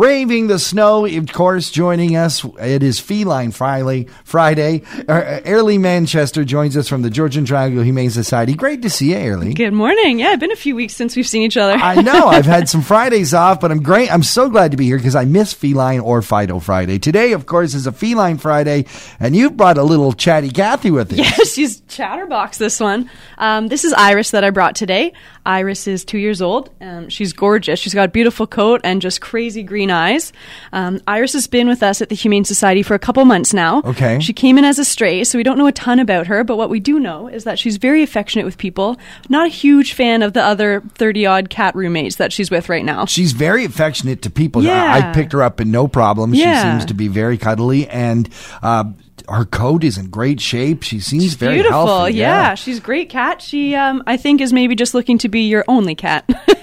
braving the snow. Of course, joining us, it is Feline Friday. Friday. Uh, Ayrlea Manchester joins us from the Georgian Triangle Humane Society. Great to see you, Ayrlea. Good morning. Yeah, it's been a few weeks since we've seen each other. I know. I've had some Fridays off, but I'm great. I'm so glad to be here because I miss Feline or Fido Friday. Today, of course, is a Feline Friday, and you brought a little chatty Cathy with you. Yeah, she's chatterbox. This one. Um, this is Iris that I brought today. Iris is two years old. Um, she's gorgeous. She's got a beautiful coat and just crazy green eyes. Um, Iris has been with us at the Humane Society for a couple months now. Okay. She came in as a stray, so we don't know a ton about her, but what we do know is that she's very affectionate with people. Not a huge fan of the other 30 odd cat roommates that she's with right now. She's very affectionate to people. Yeah. I, I picked her up in no problem. She Yeah. seems to be very cuddly, and uh, her coat is in great shape. She seems very Beautiful. healthy. yeah. she's great cat. She, um, I think, is maybe just looking to be your only cat.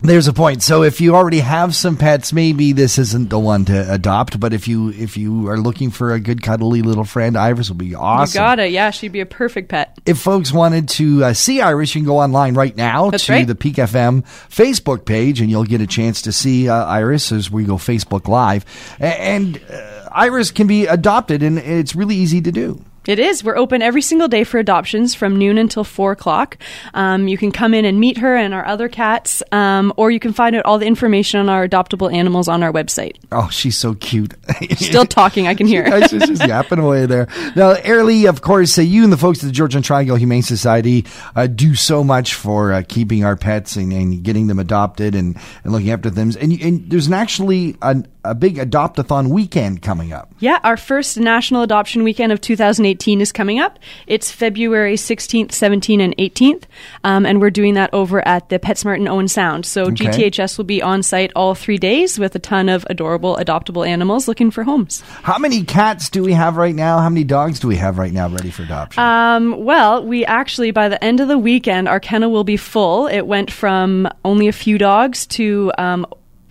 There's a point. So if you already have some pets, maybe this isn't the one to adopt. But if you if you are looking for a good cuddly little friend, Iris will be awesome. You got it. Yeah, she'd be a perfect pet. If folks wanted to uh, see Iris, you can go online right now That's to right. the Peak FM Facebook page, and you'll get a chance to see uh, Iris as we go Facebook Live. And uh, Iris can be adopted, and it's really easy to do. It is. We're open every single day for adoptions from noon until four o'clock. Um, you can come in and meet her and our other cats, um, or you can find out all the information on our adoptable animals on our website. Oh, she's so cute. Still talking, I can hear. She's just, just yapping away there. Now, Ayrlea, of course, uh, you and the folks at the Georgian Triangle Humane Society uh, do so much for uh, keeping our pets and, and getting them adopted and, and looking after them. And, and there's an actually a, a big adopt-a-thon weekend coming up. Yeah, our first National Adoption Weekend of 2018 is coming up. It's February 16th, 17th, and 18th, um, and we're doing that over at the PetSmart in Owen Sound. So Okay. GTHS will be on site all three days with a ton of adorable adoptable animals looking for homes. How many cats do we have right now? How many dogs do we have right now ready for adoption? Um, well, we actually, by the end of the weekend, our kennel will be full. It went from only a few dogs to, um,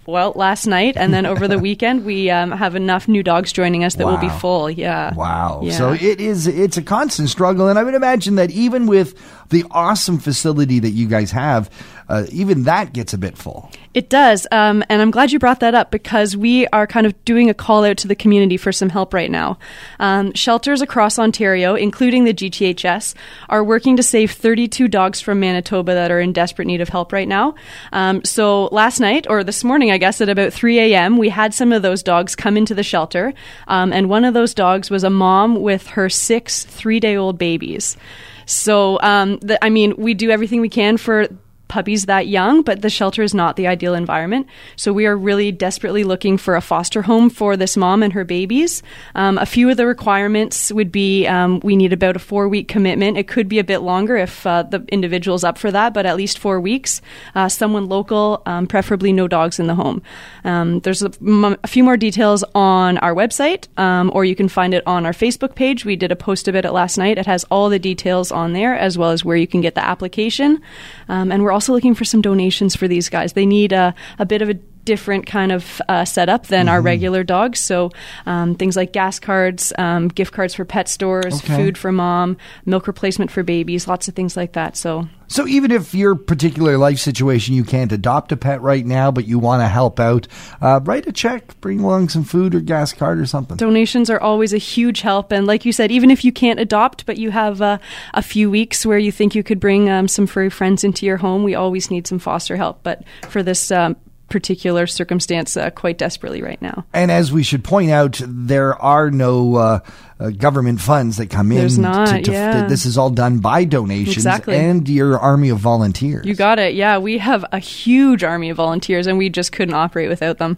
well, last night, and then over the weekend, we um, have enough new dogs joining us that will be full. Yeah. Wow. Yeah. So it is it's a constant struggle and I would imagine that even with the awesome facility that you guys have, uh, even that gets a bit full. It does, um, and I'm glad you brought that up because we are kind of doing a call out to the community for some help right now. Um, shelters across Ontario, including the GTHS, are working to save 32 dogs from Manitoba that are in desperate need of help right now. Um, so last night, or this morning, I guess, at about 3 a.m., we had some of those dogs come into the shelter, um, and one of those dogs was a mom with her six three-day-old babies. So, um, the, I mean, we do everything we can for puppies that young, but the shelter is not the ideal environment. So we are really desperately looking for a foster home for this mom and her babies. Um, a few of the requirements would be um, we need about a four week commitment. It could be a bit longer if uh, the individual's up for that, but at least four weeks. Uh, someone local, um, preferably no dogs in the home. Um, there's a, m- a few more details on our website, um, or you can find it on our Facebook page. We did a post about it last night. It has all the details on there, as well as where you can get the application. Um, and we're also looking for some donations for these guys. They need a, a bit of a different kind of uh, setup than our regular dogs. So um, things like gas cards, um, gift cards for pet stores, Okay. food for mom, milk replacement for babies, lots of things like that. So So even if your particular life situation you can't adopt a pet right now, but you want to help out, uh, write a check, bring along some food or gas card or something. donations are always a huge help. And like you said, even if you can't adopt, but you have uh, a few weeks where you think you could bring um, some furry friends into your home, we always need some foster help. But for this um, particular circumstance, uh, quite desperately right now. And as we should point out, there are no uh, uh, government funds that come in. There's not, to, to, yeah. This is all done by donations Exactly. and your army of volunteers. You got it. Yeah, we have a huge army of volunteers, and we just couldn't operate without them.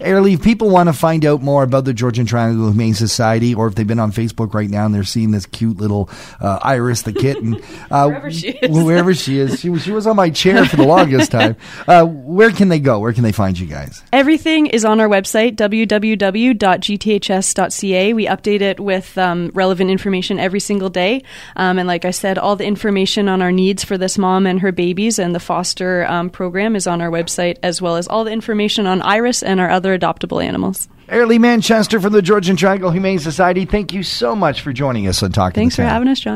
Ayrlea, if people want to find out more about the Georgian Triangle Humane Society, or if they've been on Facebook right now and they're seeing this cute little uh, Iris the kitten, uh, Wherever she is. wherever she is, she was she was on my chair for the longest time. Uh, where can they go? Where can they find you guys? Everything is on our website, www.gths.ca. We update it with um, relevant information every single day. Um, and like I said, all the information on our needs for this mom and her babies and the foster um, program is on our website, as well as all the information on Iris and our other adoptable animals. Ayrlea Manchester from the Georgian Triangle Humane Society, thank you so much for joining us on Talking Thanks for having us, John.